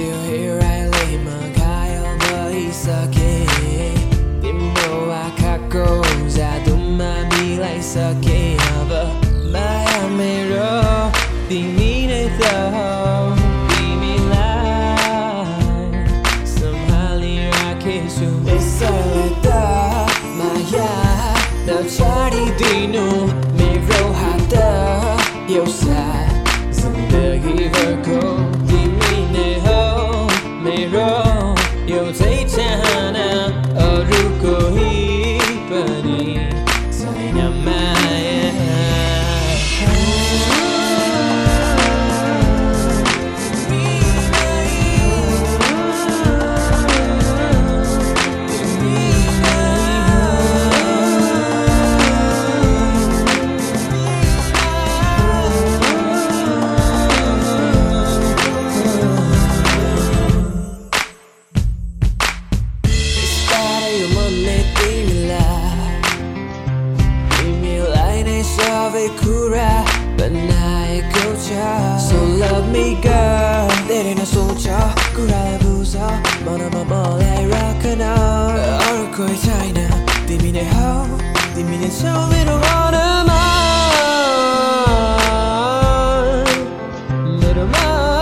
Still here I lay 輝い先でもは過去さどんな未来先 Maya miro di mine though. Be me lie. Some highly rocket you It's all da Maya Na chari dinu Mi rohata Yo sa mirror So love me girl 내리는 소절 꿀알 부서 멀어만 멀래 rock'n'roll 얼굴 차이나 디미네 호 디미네 처음으로 얼음아 얼음아